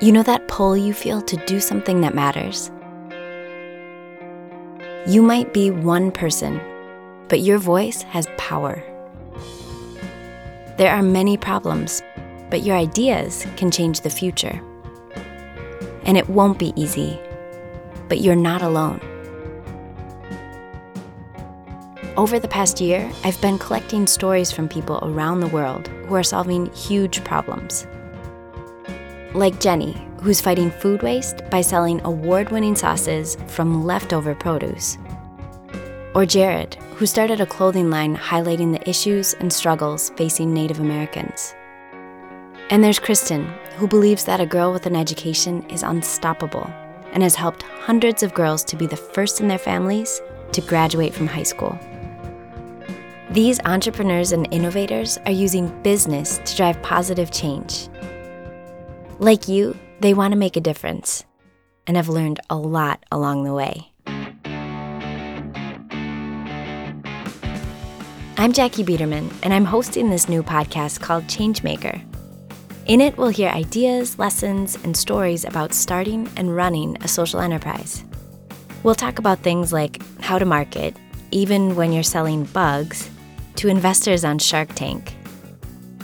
You know that pull you feel to do something that matters? You might be one person, but your voice has power. There are many problems, but your ideas can change the future. And it won't be easy, but you're not alone. Over the past year, I've been collecting stories from people around the world who are solving huge problems. Like Jenny, who's fighting food waste by selling award winning sauces from leftover produce. Or Jared, who started a clothing line highlighting the issues and struggles facing Native Americans. And there's Kristen, who believes that a girl with an education is unstoppable and has helped hundreds of girls to be the first in their families to graduate from high school. These entrepreneurs and innovators are using business to drive positive change. Like you, they want to make a difference and have learned a lot along the way. I'm Jackie Biederman, and I'm hosting this new podcast called Changemaker. In it, we'll hear ideas, lessons, and stories about starting and running a social enterprise. We'll talk about things like how to market, even when you're selling bugs, to investors on Shark Tank.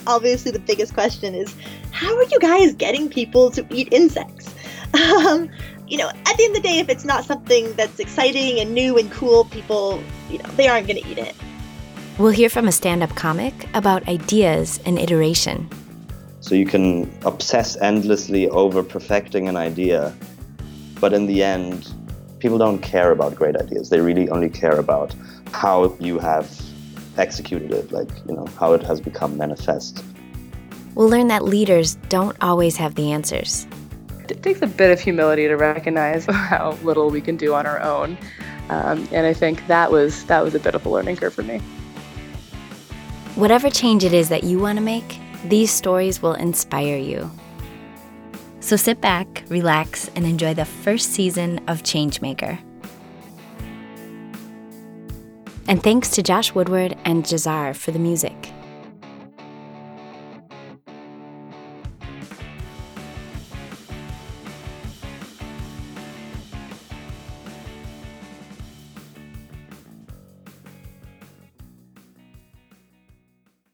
Obviously, the biggest question is how are you guys getting people to eat insects? Um, you know, at the end of the day, if it's not something that's exciting and new and cool, people, you know, they aren't going to eat it. We'll hear from a stand up comic about ideas and iteration. So you can obsess endlessly over perfecting an idea, but in the end, people don't care about great ideas. They really only care about how you have executed it, like, you know, how it has become manifest. We'll learn that leaders don't always have the answers. It takes a bit of humility to recognize how little we can do on our own. Um, and I think that was that was a bit of a learning curve for me. Whatever change it is that you want to make, these stories will inspire you. So sit back, relax, and enjoy the first season of Changemaker. And thanks to Josh Woodward and Jahzzar for the music.